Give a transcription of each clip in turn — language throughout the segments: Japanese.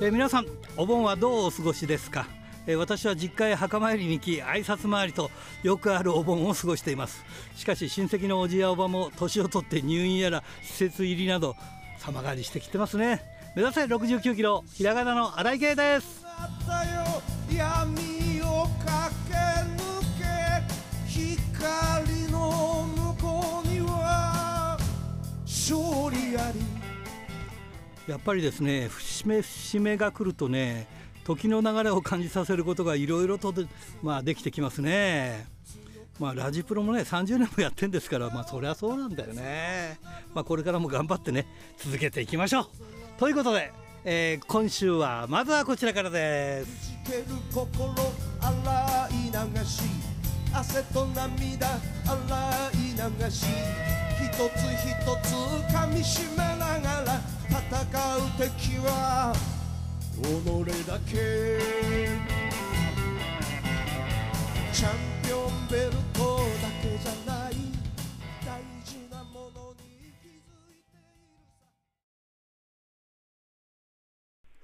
え皆さんお盆はどうお過ごしですか、え私は実家へ墓参りに行き挨拶回りとよくあるお盆を過ごしています。しかし親戚のおじやおばも年を取って入院やら施設入りなど様変わりしてきてますね。目指せ69キロひらがなの荒井圭です。やっぱりですね節目節目が来るとね時の流れを感じさせることがいろいろとで,、まあ、できてきますね。まあ、ラジプロもね30年もやってんですから、まあ、そりゃそうなんだよね。まあ、これからも頑張ってね続けていきましょう。ということで、えー今週はまずはこちらからです。ける心洗い流し汗と涙洗い流し一つ一つ噛みしめながら戦う敵は己だけチャンピオンベルトだけじゃない大事なものに気づいている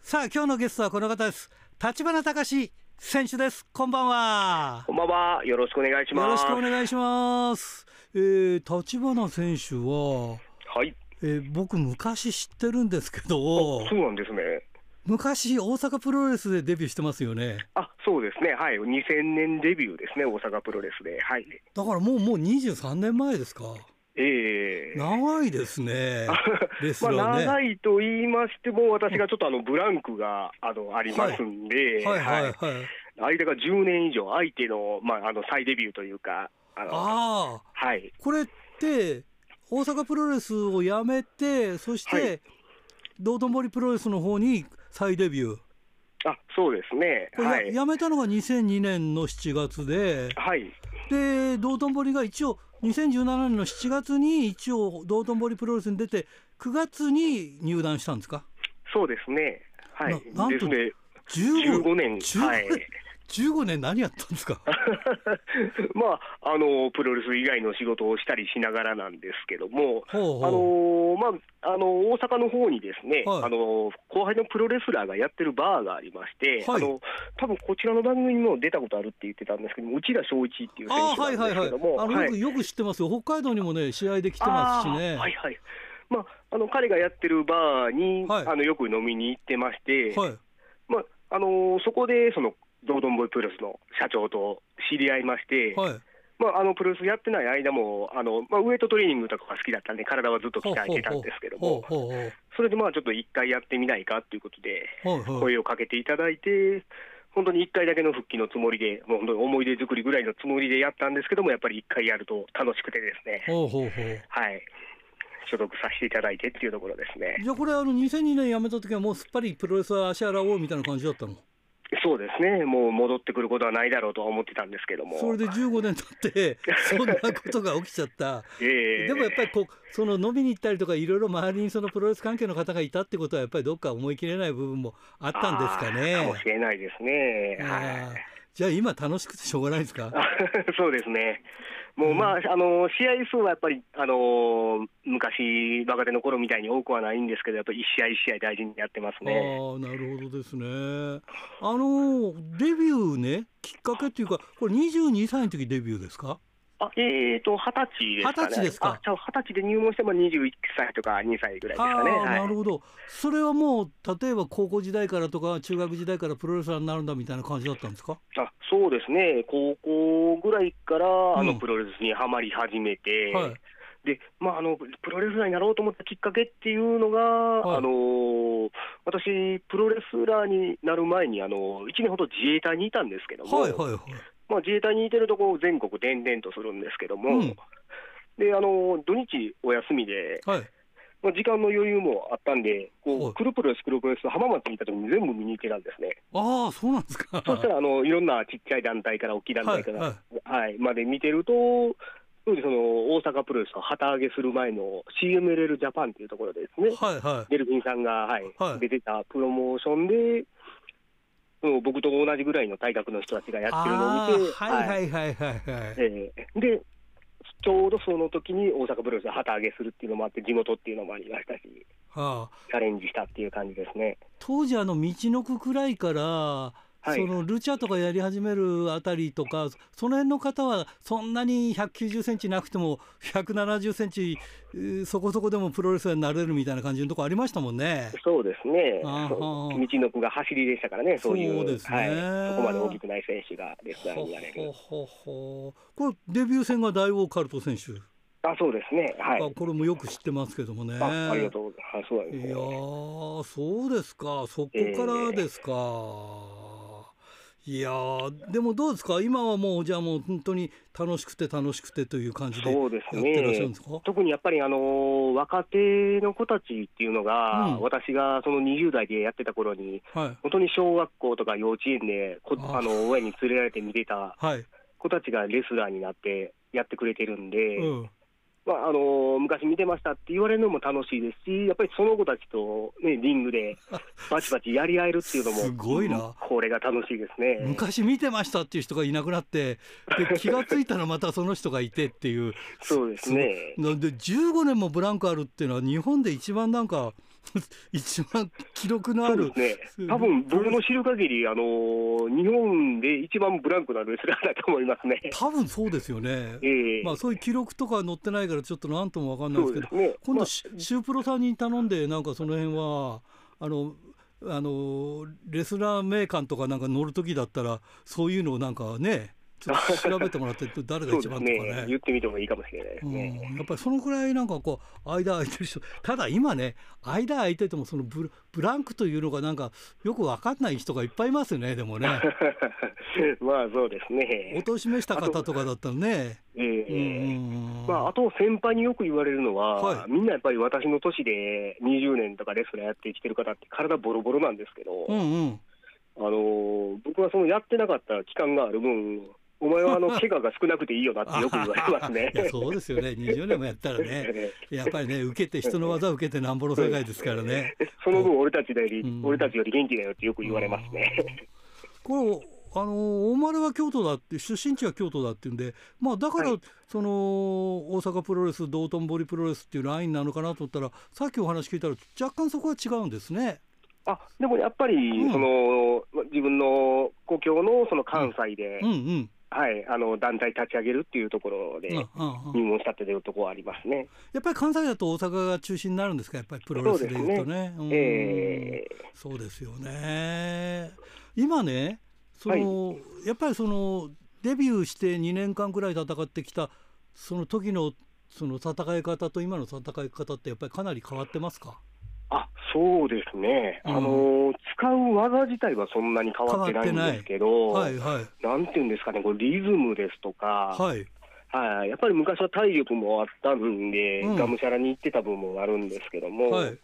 さあ今日のゲストはこの方です。立花隆選手です。こんばんは。こんばんは。よろしくお願いします。よろしくお願いします。えー、立花選手は、はい。えー僕昔知ってるんですけあどそうなんですね。昔大阪プロレスでデビューしてますよねあ、そうですね。はい。2000年デビューですね。大阪プロレスで。はい。だからもうもう23年前ですかええ長いですねレスラまあ、ーね、長いと言いましても、私がちょっとあのブランクがあのありますんで、はいはいはい、間が10年以上、相手の,、まあ、あの再デビューというか、あのああ。はい、これって大阪プロレスをやめてそして、はい。道頓堀プロレスの方に再デビュー。あそうですね、はい、やめたのが2002年の7月で。はい、で道頓堀が一応2017年の7月に一応道頓堀プロレスに出て9月に入団したんですか？そうですね、はい、ななんとですね、15 15年、15はい。15年何やったんですか？まあ、あのプロレス以外の仕事をしたりしながらなんですけども、ほうほう。あのまあ、あの大阪の方にですね、はい。あの後輩のプロレスラーがやってるバーがありまして、はい。あの多分こちらの番組にも出たことあるって言ってたんですけど、内田翔一っていう選ああ手はいはいはいなんですけども、あのはい。よくよく知ってますよ。北海道にもね試合で来てますしね。はいはい。まあ、あの彼がやってるバーに、はい。あのよく飲みに行ってまして、はい。まあ、あのそこでその道頓堀プロレスの社長と知り合いまして、はいまあ、あのプロレスやってない間もあの、まあ、ウエイトトレーニングとかが好きだったんで、体はずっと鍛えてたんですけども、それでまあちょっと一回やってみないかっていうことで、声をかけていただいて、本当に一回だけの復帰のつもりで、もう本当に思い出作りぐらいのつもりでやったんですけども、やっぱり一回やると楽しくてですね、ほうほうほうはい、所属させていただいてっていうところですね。じゃあこれあの2002年辞めた時はもうすっぱりプロレスは足洗おうみたいな感じだったのそうですね、もう戻ってくることはないだろうとは思ってたんですけども、それで15年経って そんなことが起きちゃった。ええ。でもやっぱりこうその飲みに行ったりとかいろいろ周りにそのプロレス関係の方がいたってことはやっぱりどっか思い切れない部分もあったんですかね。かもしれないですね。じゃあ今楽しくてしょうがないですか？そうですね。もうまあ、あの試合数はやっぱり、あの昔、若手の頃みたいに多くはないんですけど、やっぱり一試合一試合大事にやってますね。ああなるほどですねあのデビューねきっかけっていうかこれ22歳の時デビューですか？あえーと、二十歳ですかね。二十歳ですか。二十歳で入門しても21歳とか2歳ぐらいですかね。なるほど。それはもう例えば高校時代からとか中学時代からプロレスラーになるんだみたいな感じだったんですか？あそうですね、高校ぐらいからあうん。のプロレスにはまり始めて、はい。でまあ、あのプロレスラーになろうと思ったきっかけっていうのが、はい。あの私、プロレスラーになる前にあの1年ほど自衛隊にいたんですけども、はいはいはいまあ、自衛隊にいてるところ、全国転々とするんですけども、うん。であの土日お休みで、はい。まあ、時間の余裕もあったんで、こはい。うクルプロレス、クルプロレス、浜松にいた時に全部見に行ってたんですね。ああそうなんですか。そしたらあのいろんなちっちゃい団体から大きい団体から、ははいいまで見てると、当時その大阪プロレスを旗揚げする前の CMLL ジャパンというところでですね、はいはい。デルフィンさんが、はいはい。出てたプロモーションで、うん僕と同じぐらいの体格の人たちがやってるのを見て、はいはいはいはいはい。えーで、ちょうどその時に大阪プロレスを旗揚げするっていうのもあって、地元っていうのもありましたし、はあ、チャレンジしたっていう感じですね。当時あの道のくくらいから、はい。そのルチャとかやり始めるあたりとかその辺の方はそんなに190センチなくても170センチえーそこそこでもプロレスラーになれるみたいな感じのとこありましたもんね。そうですね、道のくが走りでしたからね、そういう、ですね。はい、そこまで大きくない選手がレスラーになれる。これデビュー戦が大王カルト選手、あそうですね、はい。あこれもよく知ってますけどもね。あありがとうございます。いやーそうですか。そこからですか、いやーでもどうですか？今はもうじゃあもう本当に楽しくて楽しくてという感じでやそうですってらっしゃるんねですか、特にやっぱり、あのー若手の子たちっていうのが、うん。私がその20代でやってた頃に、はい。本当に小学校とか幼稚園でこああの親に連れられて見てたはい、子たちがレスラーになってやってくれてるんで、うん、まああの昔見てましたって言われるのも楽しいですし、やっぱりその子たちと、ね、リングで バチバチやり合えるっていうのも、すごいなこれが楽しいですね。昔見てましたっていう人がいなくなってで 気がついたらまたその人がいてっていうそうですね。なんで15年もブランクあるっていうのは日本で一番なんか 一番記録のあるね。多分僕の知る限り、あの日本で一番ブランクのあるレスラーだと思いますね。多分そうですよね。ええまあそういう記録とか載ってないからちょっとなんともわかんないですけど、ね。まあ今度シシュープロさんに頼んでなんかその辺はあのあのレスラー名鑑とかなんか乗る時だったらそういうのをなんかねちょっと調べてもらって誰が一番とかね。ね。言ってみてもいいかもしれないですうん、ね。やっぱりそのくらいなんかこう間空いてる人ただ今ね間空いててもそのブブランクというのがなんかよくわかんない人がいっぱいいますよねでもね まあそうですおね。年めした方とかだったらね。ええうんうんうんまあ、あと先輩によく言われるのは、はいみんなやっぱり私の年で20年とかレスラーやってきてる方って体ボロボロなんですけど、うんうんあのー僕はそのやってなかった期間がある分、お前はあの怪我が少なくていいよなってよく言われますね。そうですよね。20年もやったらね。やっぱりね受けて人の技を受けてなんぼの世界ですからね。その分、俺たちより、うん。俺たちより元気だよってよく言われますね。これあの大丸は京都だって出身地は京都だっていうんでまあだから、はい。その大阪プロレス道頓堀プロレスっていうラインなのかなと思ったらさっきお話聞いたら若干そこは違うんですね。あでもやっぱり、ん。そのま自分の故郷のその関西で、うんうんはい、あの団体立ち上げるっていうところで入門したっていうところはありますね。やっぱり関西だと大阪が中心になるんですか？やっぱりプロレスでいうとね。うそうですよね。今ね、その、やっぱりそのデビューして2年間くらい戦ってきたその時のその戦い方と今の戦い方ってやっぱりかなり変わってますか？あそうですね、うんあの使う技自体はそんなに変わってないんですけど、はいはいなんていうんですかね、こうリズムですとか、はい。はい、やっぱり昔は体力もあったんで、うんがむしゃらに行ってた部分もあるんですけども、はい。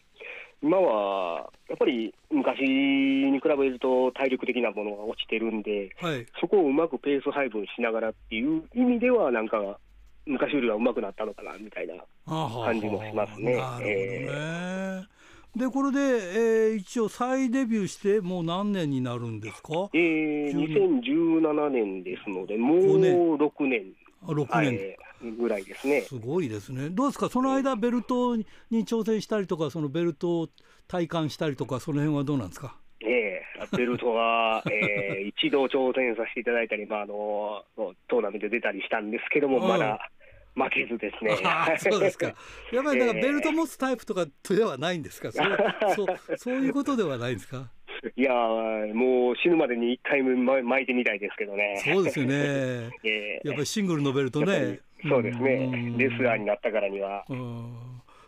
今はやっぱり昔に比べると体力的なものが落ちてるんで、はい。そこをうまくペース配分しながらっていう意味では、なんか昔よりはうまくなったのかなみたいな。感じもしますねなるほどね。でこれで、えー一応再デビューしてもう何年になるんですか？えー、10 2017年ですので、もう五年6年、あ6は年。い、ぐらいですね。すごいですね。どうですか、その間、ベルトに挑戦したりとか、そのベルトを体感したりとか、その辺はどうなんですか？ええベルトは、えー一度挑戦させていただいたり、まあ、あのトーナメント出たりしたんですけども、うんまだ負けずですね。そうですか。やっぱりだからええベルト持つタイプとかではないんですか？そうそう そういうことではないんですか？いやーもう死ぬまでに一回もま巻いてみたいですけどね。そうですよね。ええやっぱりシングルのベルトねり。そうですねん、レスラーになったからには。うん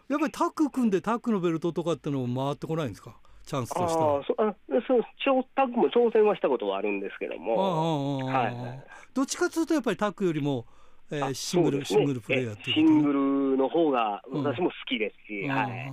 やっぱりタッグ組んでタッグのベルトとかってのも回ってこないんですか？チャンスとあしてはあ。そう挑タッグも挑戦はしたことはあるんですけども、はいどっちかというとやっぱりタッグよりも、えーあシングル、ね。シングルプレイヤーっていうシングルの方がうん。私も好きですし、はい。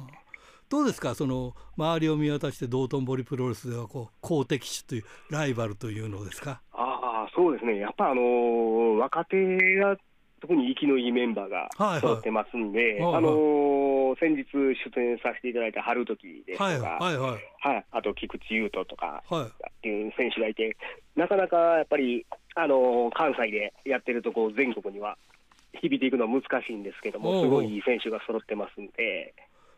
どうですか？その周りを見渡して道頓堀プロレスではこう好敵手というライバルというのですか？ああ、そうですね、やっぱあのー若手が特に息のいいメンバーが揃ってますんで、はいはい。あのー先日出演させていただいた春時ですとか、はい。はいはい。はい。あと菊池雄斗とかはい。っていう選手がいて、なかなかやっぱり、あのー関西でやってるとこ全国には響いていくのは難しいんですけども、すごいいい選手が揃ってますんで、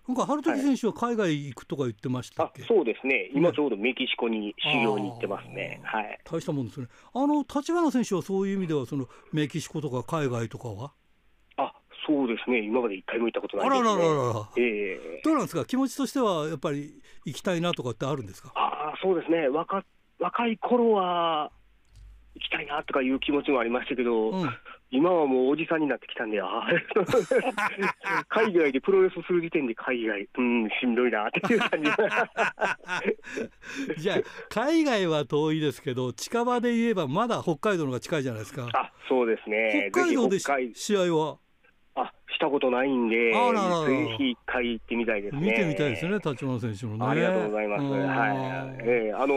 なんか春時選手は海外行くとか言ってましたっあけ、そうですね、今ちょうどメキシコに修行に行ってますね。あーはい。大したもんですね。あの立花選手はそういう意味ではそのメキシコとか海外とかは、あそうですね、今まで一回も行ったことないですね。らららら、ええ。どうなんですか？気持ちとしてはやっぱり行きたいなとかってあるんですか？ああ、そうですね、若若い頃は行きたいなとかいう気持ちもありましたけど、うん、今はもうおじさんになってきたんで、あー。海外でプロレスする時点で海外、うん、しんどいなっていう感じ。じゃあ海外は遠いですけど近場で言えばまだ北海道の方が近いじゃないですか。あそうですね、北海道で試合は？あしたことないんで、あらららぜひ一回行ってみたいですね。見てみたいですね立花選手のね。ありがとうございます。んはい。ええあの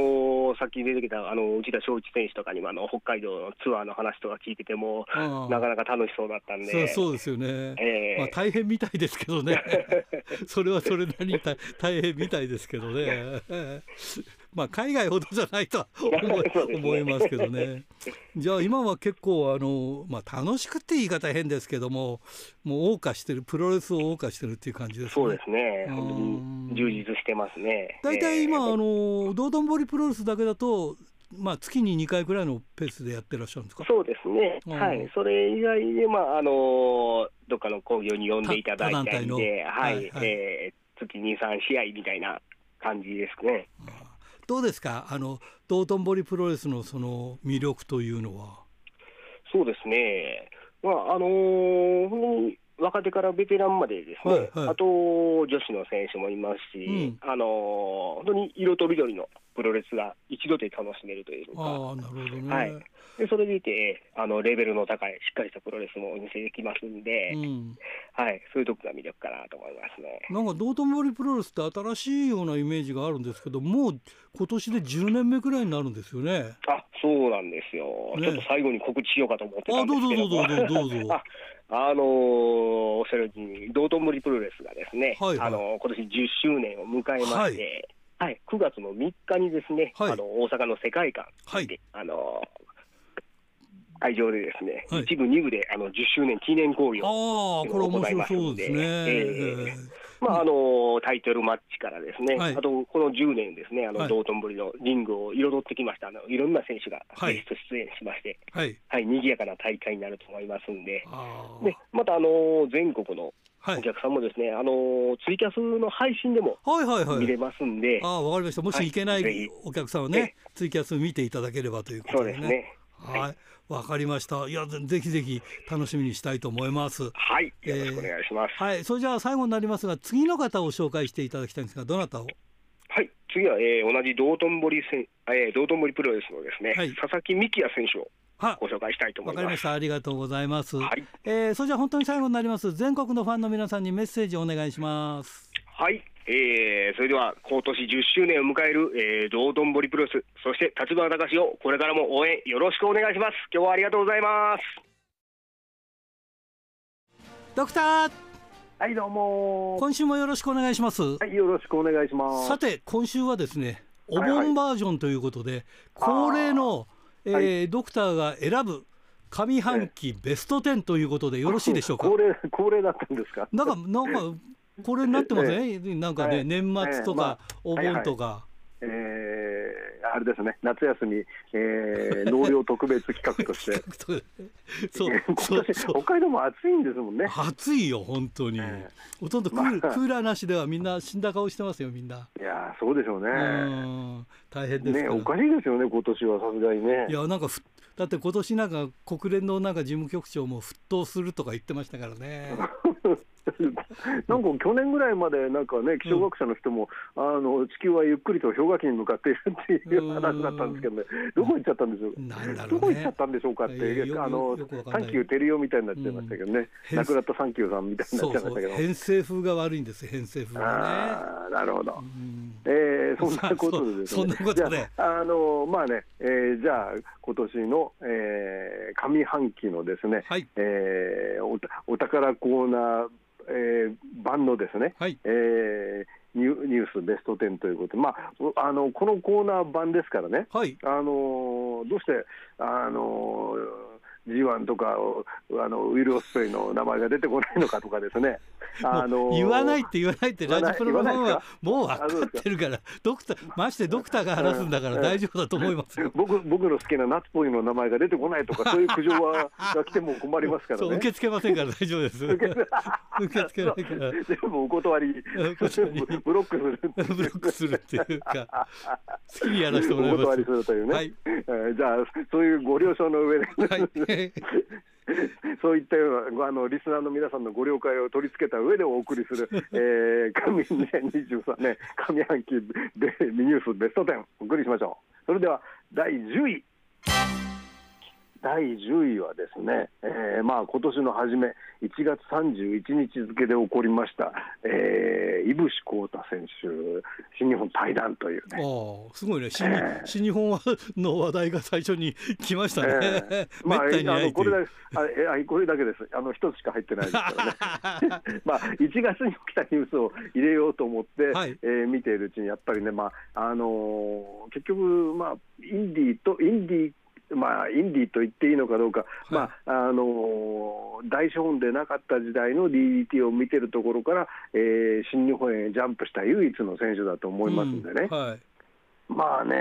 ーさっき出てきたあの内田翔一選手とかにもあの北海道のツアーの話とか聞いてても、うんなかなか楽しそうだったんで。そうですよね。ええまあ大変みたいですけどね。それはそれなりに大大変みたいですけどね。まあ海外ほどじゃないとは 思いますけどね。じゃあ今は結構あのまあ楽しくって言い方変ですけども、もう謳歌してるプロレスを謳歌してるっていう感じですね。そうですね。うん本当に充実してますね。大体今、ええあの道頓堀プロレスだけだと、まあ、月に2回くらいのペースでやってらっしゃるんですか？そうですね、うんはい、それ以外で、まああのどっかの興行に呼んでいただいたりで、はいえー月2、3試合みたいな感じですね。どうですか？あの道頓堀プロレスのその魅力というのは。そうですね、まああのー本当に若手からベテランまでですね、はいはいあと女子の選手もいますし、うんあのー本当に色とりどりのプロレスが一度で楽しめるというか。ああなるほどね。はいでそれでいてあのレベルの高い、しっかりしたプロレスもお見せできますんで、うん、はい、そういうとこが魅力かなと思いますね。なんか道頓堀プロレスって新しいようなイメージがあるんですけどもう今年で10年目くらいになるんですよね。あそうなんですよ、ね。ちょっと最後に告知しようかと思ってたあどうぞんですけど。どうぞどうぞどうぞ。あ あのーおっしゃるように、道頓堀プロレスがですね、はいはい。あのー今年10周年を迎えまして、はい。9月の3日にですね、はい。あの大阪の世界観はい。で、あのー会場でですね、はい一部、二部であの10周年記念興行ああこれ面白そうですね。えまああのタイトルマッチからですね、はいあとこの10年ですね、あのはい道頓堀のリングを彩ってきました、あのいろんな選手がはいゲスト出演しまして、はい。はい、賑やかな大会になると思いますんで、あでまたあの全国のお客さんもですね、あのツイキャスの配信でもはいはいはい。見れますんで、ああ、わかりました。もし行けないお客さんはえね、ツイキャス見ていただければというこそとでね。うですね。はい、わかりました。いや、ぜぜひぜひ楽しみにしたいと思います。はい、よろしくお願いします。はい、それじゃあ最後になりますが、次の方を紹介していただきたいんですが、どなたを？はい、次は、えー同じ道頓堀せん、えー道頓堀プロレスのですね、はい佐々木幹也選手をはご紹介したいと思いま。わかりますした。ありがとうございます。はい、えーそれじゃあ本当に最後になります。全国のファンの皆さんにメッセージをお願いします。はい、えーそれでは今年10周年を迎える、えー道頓堀プロレス、そして立花隆をこれからも応援よろしくお願いします。今日はありがとうございます。ドクター、はい、どうも。今週もよろしくお願いします。はい、よろしくお願いします。さて今週はですねおはいはい盆バージョンということで、恒例の、えーはドクターが選ぶ上半期ベスト10ということでよろしいでしょうか？恒例、恒例だったんですか？なんかなんかこれになってますね、なんかね、はい。年末とか、お盆とか、えー、あれですね、夏休み、えー、納涼特別企画として。そう。そう。そう。北海道も暑いんですもんね。暑いよ本当に、えほとんどクー,、まあ。クーラーなしではみんな死んだ顔してますよみんな、いやー、そうでしょううね。ん。大変ですかね、ら、おかしいですよね、今年はさすがにね。い。やなんかふだって今年なんか国連のなんか事務局長も沸騰するとか言ってましたからね。なんか去年ぐらいまで、なんかね、気象学者の人も、あの地球はゆっくりと氷河期に向かっているっていう話だったんですけどね、どこ行っちゃったんでしょう？ね。どこ行っちゃっ。たんでしょうかって、いやよくあのサンキューテリオみたいになっちゃいましたけどね、うん。亡くなったサンキューさんみたいになっちゃいましたけど、偏西風が悪いんです偏西風がね。なるほど、うん。えーそんなことでですね、じゃあ、あのまあね、えーじゃあ、今年の、えー上半期のですね、はい。えーおたお宝コーナー、えー版のですね、はい。えーニュニュースベスト10ということで、まあ、おあのこのコーナー版ですからね、はい。あのどうして、あの G1 とかあのウィル・オスプレイの名前が出てこないのかとかですね。あの言わないって言わないってラジプロのファンはもう分かってるからドクターましてドクターが話すんだから大丈夫だと思いますよ。僕僕の好きなナッツポイの名前が出てこないとかそういう苦情はが来ても困りますからね。受け付けませんから大丈夫です。受け付けないから全部お断りお断りブロックするブロックするっていうか好きにやらせてもらいますお断りす。るというね、はいえーじゃあそういうご了承の上で、はい。そういったようなあのリスナーの皆さんのご了解を取り付けた上でお送りする、えー、上2023年上半期でミニュースベスト10お送りしましょう。それでは第10位。第10位はですね、えーまあ今年の初め、1月31日付で起こりました、えー、井伏浩太選手、新日本対談というね、ああすごいね。新,、ええ新日本の話題が最初に来ましたね。えー。まあ、あのこれだあえあこれだけです、あの一つしか入ってないですからね。まあ、1月に起きたニュースを入れようと思って、はい。えー見ているうちに、やっぱりね、まああのー結局、まあ、インディーと、インディーまあ、インディーと言っていいのかどうか、まああのー大資本でなかった時代の DDT を見てるところから、えー新日本へジャンプした唯一の選手だと思いますんでね。うん。はい。まあね、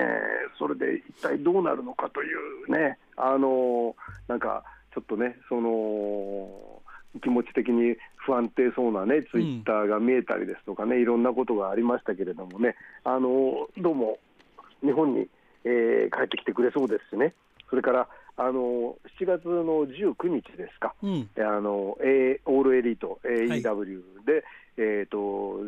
それで一体どうなるのかというね、あのなんかちょっとね、その気持ち的に不安定そうなね、ツイッターが見えたりですとかね、いろんなことがありましたけれどもね、あのどうも日本に、えー帰ってきてくれそうですしね、それからあの7月の19日ですか、うん。えあの、A、オールエリート AEW で、えっ、と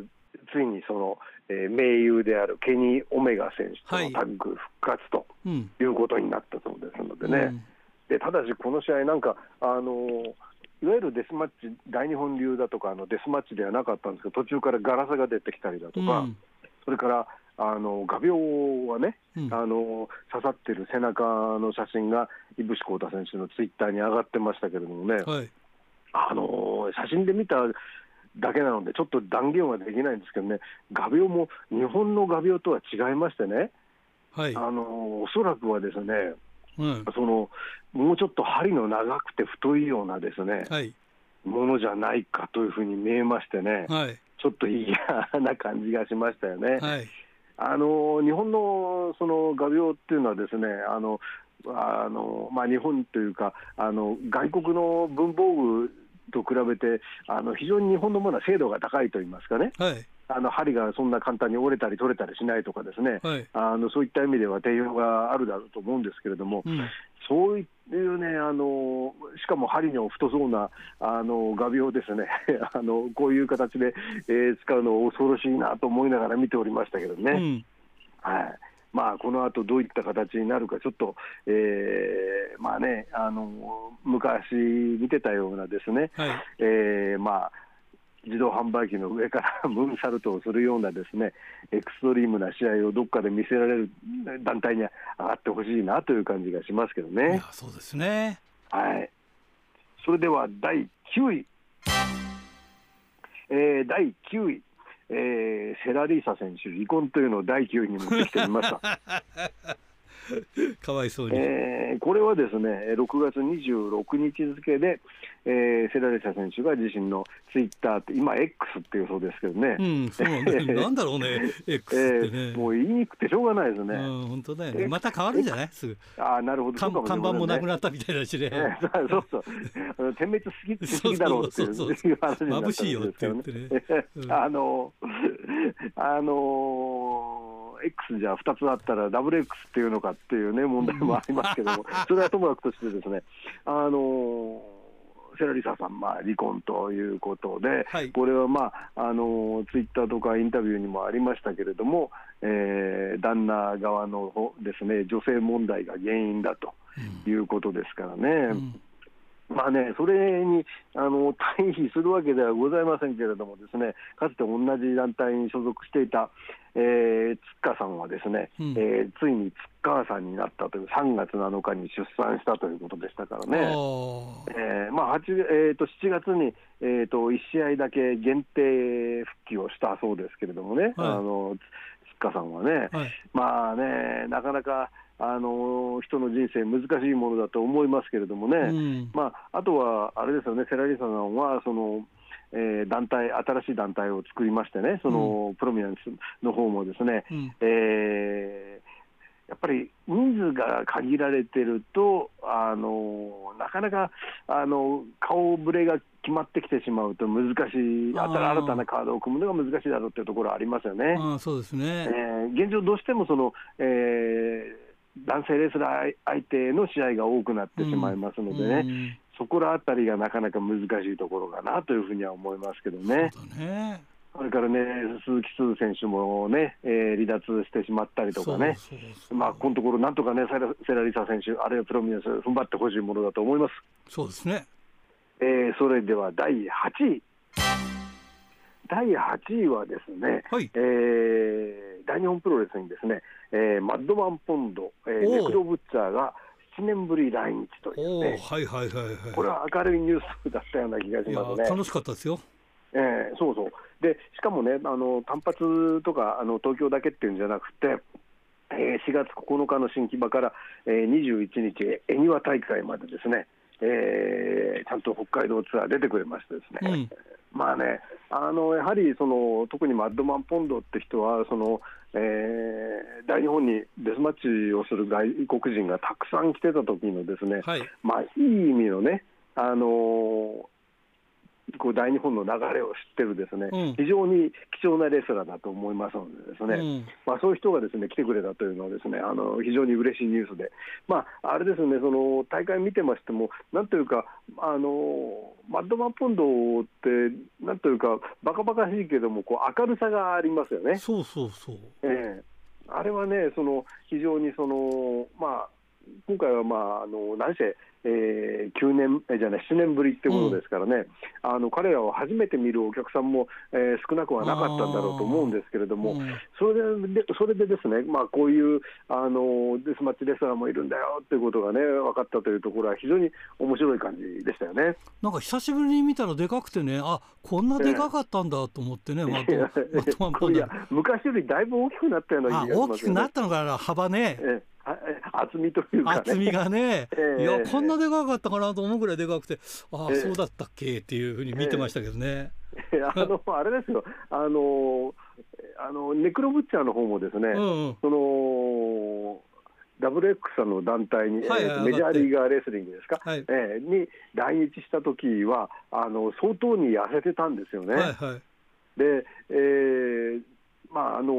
ついにその、えー盟友であるケニー・オメガ選手とのタッグ復活とうん。いうことになったそうですのでね、うん。でただしこの試合、なんか、あのいわゆるデスマッチ、大日本流だとか、あのデスマッチではなかったんですけど、途中からガラスが出てきたりだとか、うん。それからあの画鋲はね、うん。あの刺さってる背中の写真が、井伏浩太選手のツイッターに上がってましたけれどもね、はい。あの写真で見ただけなので、ちょっと断言はできないんですけどね、画鋲も日本の画鋲とは違いましてね、はい。あのおそらくはですね、うん。そのもうちょっと針の長くて太いようなですね、はい。ものじゃないかというふうに見えましてね、はい。ちょっと嫌な感じがしましたよね。はいあの日本のその画鋲っていうのはですね、あのあのまあ、日本というかあの外国の文房具と比べてあの非常に日本のものは精度が高いといいますかね、はい。あの針がそんな簡単に折れたり取れたりしないとかですね、はい。あのそういった意味では定評があるだろうと思うんですけれども、うん。そういうね、あのしかも針の太そうなあの画鋲ですね。あの、こういう形で、えー使うの恐ろしいなと思いながら見ておりましたけどね。うん。はい。まあ、この後どういった形になるか、ちょっと、えーまあね、あの昔見てたようなですね、はい。えーまあ、自動販売機の上から ムーンサルトをするようなですねエクストリームな試合をどっかで見せられる団体に上がってほしいなという感じがしますけどいねや。そうですねはい、それでは第9位、えー第9位、えーセラリーサ選手、離婚というのを第9位に持ってきてみました。かわいそうに、えーこれはですね、6月26日付で、えーセラリサ選手が自身のツイッターって、今、X っていうそうですけどね、うんそう なんだろうね。X えってね、ーもう言いにくくてしょうがないですね。うん本当だよね。また変わるんじゃない？すぐ。ああ、なるほど、そ看板もなくなったみたいだしね、えーそうそう。点滅しすぎしすぎだろうっていう話になったん眩しいよってですよ言ってね。うん。あの、あの、X じゃ2つあったらダブル X っていうのかっていうね、問題もありますけども、それはともかくとしてですね、あの、セラリサさん、まあ、離婚ということで、はい。これは、まあ、あのツイッターとかインタビューにもありましたけれども、えー旦那側の方ですね女性問題が原因だということですからね。うんまあね、それにあの 対比するわけではございませんけれども、ですねかつて同じ団体に所属していた、えー、つっかさんはですね、うん。えーついにつっかさんになったという、3月7日に出産したということでしたからね。あえーまあ8えー、と7月に、えー、と1試合だけ限定復帰をしたそうですけれどもね、あのつつっかさんはね、ーはい。まあね、なかなか、あの人の人生、難しいものだと思いますけれどもね、うん。まあ、あとはあれですよね、セラリサさんはその、えー団体、新しい団体を作りましてね、その、プロミナンスの方もですね、うん。えーやっぱり人数が限られてると、あのなかなかあの顔ぶれが決まってきてしまうと難しい、新たなカードを組むのが難しいだろうというところはありますよね。ああそうですね、えー現状、どうしてもその、えー男性レスラー相手の試合が多くなってしまいますのでね、うんそこらあたりがなかなか難しいところかなというふうには思いますけどね。ねそれからね、鈴木鈴選手もね、えー離脱してしまったりとかね、そうそうそうまあ、このところ、なんとかね、セラセラリサ選手、あるいはプロミネンス、踏ん張ってほしいものだと思います。そうですねえーそれでは第8位。第8位はですね、はい。えー大日本プロレスにですね、えーマッドマンポンド、えーネクロブッチャーが7年ぶり来日というね、はいはいはいはい。これは明るいニュースだったような気がしますね。楽しかったですよ。えーそうそう。でしかもね、あの単発とかあの東京だけっていうんじゃなくて、えー4月9日の新木場から、えー21日、恵庭大会までですね、えーちゃんと北海道ツアー出てくれましてですね、うんまあね、あのやはりその特にマッドマンポンドって人は、そのえー大日本にデスマッチをする外国人がたくさん来てた時のですね、はい。まあ、いい意味のね、あのーこう大日本の流れを知ってるですね、うん。非常に貴重なレスラーだと思いますのでですね、うん。まあ、そういう人がですね来てくれたというのはですねあの非常に嬉しいニュースで、まあ、あれですねその大会見てましてもなんというかあのマッドマンポンドってなんというかバカバカしいけどもこう明るさがありますよね。そうそうそう。ええ。あれはね、その非常にその、まあ、今回は、まあ、あの何せ、えー、9年えじゃない7年ぶりってことですからね、あの彼らを初めて見るお客さんも、えー少なくはなかったんだろうと思うんですけれども、うん。それでそれでですね、まあ、こういうあのデスマッチレスラーもいるんだよっていうことがね、分かったというところは、非常に面白い感じでしたよね。なんか久しぶりに見たらでかくてねあこんなでかかったんだと思ってね、マットマットマンポンドいや昔よりだいぶ大きくなったようなあ気がしますよね。大きくなったのかな幅ね。え厚みというか、ね、厚みがね、ええ。いやこんなでかかったかなと思うぐらいでかくてああ、ええ。そうだったっけっていうふうに見てましたけどね、あの あれですよ。あの、あのネクロブッチャーの方もですね、うんうん。その WX さんの団体に、はいえーメジャーリーガーレスリングですか、はい。えーに来日した時はあの相当に痩せてたんですよね。はいはい。で、えーまああの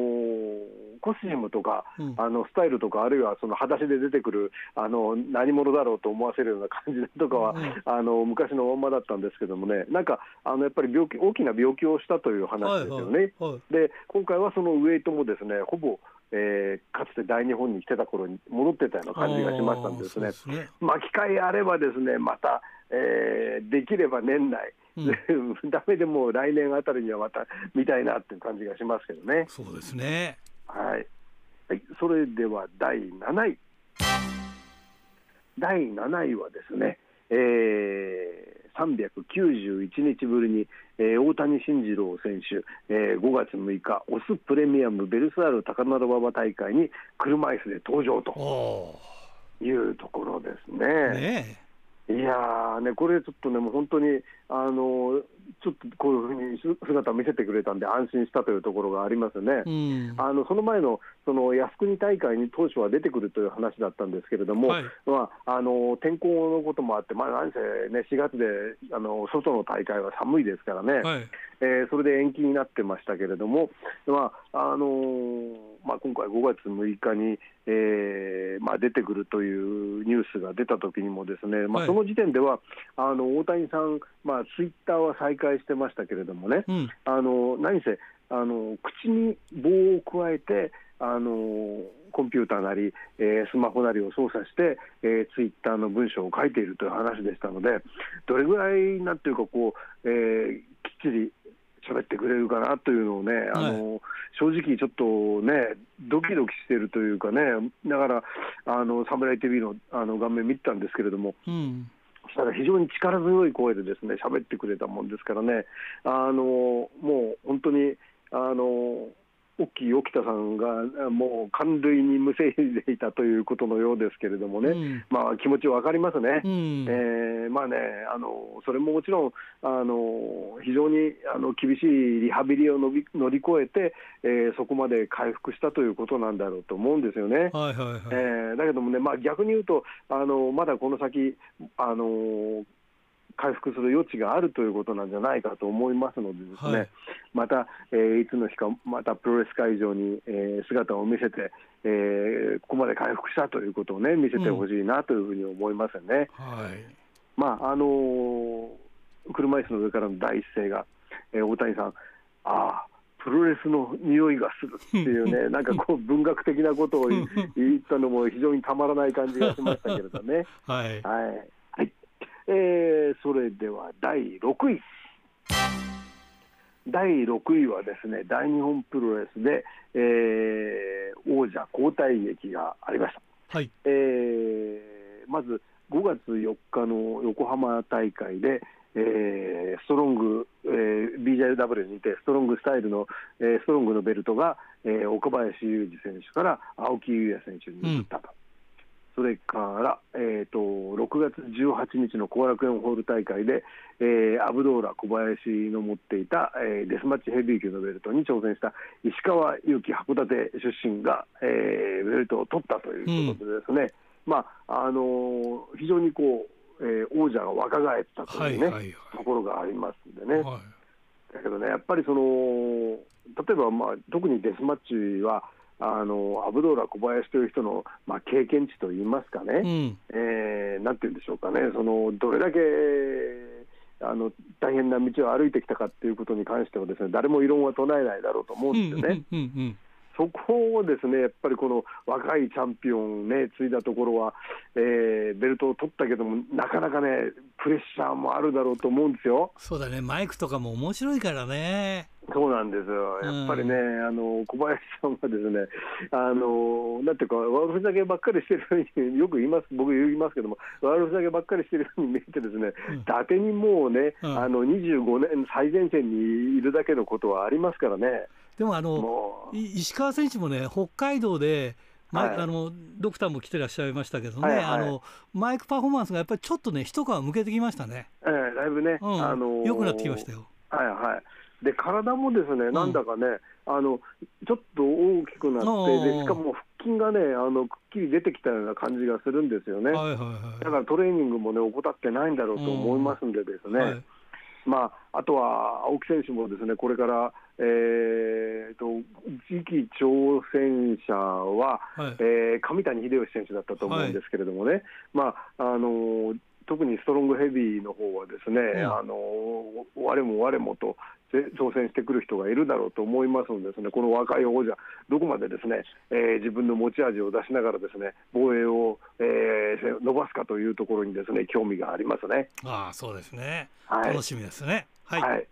コスチュームとか、うん。あのスタイルとか、あるいはその裸足で出てくるあの何者だろうと思わせるような感じとかは、うん。あの昔のまんまだったんですけどもね、なんかあのやっぱり病気大きな病気をしたという話はいですよね。はいはい。で今回はそのウエイトもですねほぼ、えーかつて大日本に来てた頃に戻ってたような感じがしましたんですね。すね。まあ、機会あればですねまた、えーできれば年内、ダメでもう来年あたりにはまた見たいなっていう感じがしますけどね。そうですねはい、はい、それでは第7位。第7位はですね、えー391日ぶりに、えー大谷慎次郎選手、えー5月6日、オスプレミアムベルサール高田馬場大会に車椅子で登場あとあいうところですね。ねいやーね、これちょっとね、もう本当に、あのちょっとこういうふうに姿を見せてくれたんで、安心したというところがありますよね。えうん。あのその前のその靖国大会に当初は出てくるという話だったんですけれども、はい。まあ、あの天候のこともあって、まあ、何せ、ね、4月であの外の大会は寒いですからね、はいえーそれで延期になってましたけれども、まああのーまあ、今回5月6日に、えーまあ、出てくるというニュースが出た時にもですね、まあ、はい。その時点ではあの大谷さん、まあ、ツイッターは再開してましたけれどもね、うん。あの何せあの口に棒を加えてあのコンピューターなり、えースマホなりを操作して、えーツイッターの文章を書いているという話でしたのでどれぐらいなんていうかこう、えーきっちり喋ってくれるかなというのをね、あの正直ちょっとねドキドキしているというかねだからあのサムライ TV のあの画面見てたんですけれどもうん。そしたら非常に力強い声でですね喋ってくれたもんですからね、あのもう本当にあの大きい沖田さんがもう感類にむせいでいたということのようですけれどもね、うんまあ、気持ち分かりますね。うんえーまあね、あのそれももちろんあの非常にあの厳しいリハビリを乗り乗り越えて、えーそこまで回復したということなんだろうと思うんですよね。はいはいはい。えーだけどもね、まあ、逆に言うとあの、まだこの先あの、回復する余地があるということなんじゃないかと思いますので、ですね、はいまた、えーいつの日か、またプロレス会場に、えー姿を見せて、えーここまで回復したということをね、見せてほしいなというふうに思いますよね。はい。まああのー車椅子の上からの第一声が、えー大谷さん、ああ、プロレスの匂いがするっていうね、なんかこう、文学的なことを言 言ったのも非常にたまらない感じがしましたけれどね。はい。はい、はいえーそれでは第6位。第6位はですね、大日本プロレスで、えー王者交代劇がありました。はい。えーまず5月4日の横浜大会で、えーストロング、えー BJW にてストロングスタイルの、えーストロングのベルトが、えー岡林雄二選手から青木優也選手に移ったと。それから、えー、と6月18日の後楽園ホール大会で、えーアブドーラ小林の持っていた、えーデスマッチヘビー級のベルトに挑戦した石川祐希函館出身が、えーベルトを取ったということでですね、まああのー非常にこう、えー王者が若返ったというね、はいはいはい。ところがありますんでね。はだけどね、やっぱりその例えば、まあ、特にデスマッチはあのアブドーラ小林という人の、まあ、経験値といいますかね、い。うん。えーなんて言うんでしょうかね、そのどれだけあの大変な道を歩いてきたかっていうことに関しては、ですね誰も異論は唱えないだろうと思ううんんですよね。うんうんそこをですねやっぱりこの若いチャンピオンをね、継いだところは、えーベルトを取ったけども、なかなかね、プレッシャーもあるだろうと思うんですよ。そうだね。マイクとかも面白いからね。そうなんですよ、やっぱりね、あの小林さんはですね、あのなんていうか、悪ふざけばっかりしてるように、よく言います、僕言いますけども、悪ふざけばっかりしてるように見えて、ですね、うん伊達にもうね、うんあの25年、最前線にいるだけのことはありますからね、でもあの石川選手もね北海道で、マイはいあのドクターも来てらっしゃいましたけどね、はいはいあのマイクパフォーマンスがやっぱりちょっとね一皮向けてきましたね。ええだいぶね、うん。あの良くなってきましたよ。はいはい。で体もですね、んなんだかね、あのちょっと大きくなって、でしかも腹筋がね、あのくっきり出てきたような感じがするんですよね。はいはいはい。だからトレーニングもね、怠ってないんだろうと思いますんでですね、はいまあ、あとは青木選手もですね、これから、えー、と次期挑戦者は、はい。えー上谷秀吉選手だったと思うんですけれどもね、まああの特にストロングヘビーの方はですね、うんあの我も我もとぜ挑戦してくる人がいるだろうと思いますのでですね、この若い王者、どこまでですね、えー自分の持ち味を出しながらですね防衛を、えー伸ばすかというところにですね興味がありますね。ああそうですね。はい楽しみですね。はい。はい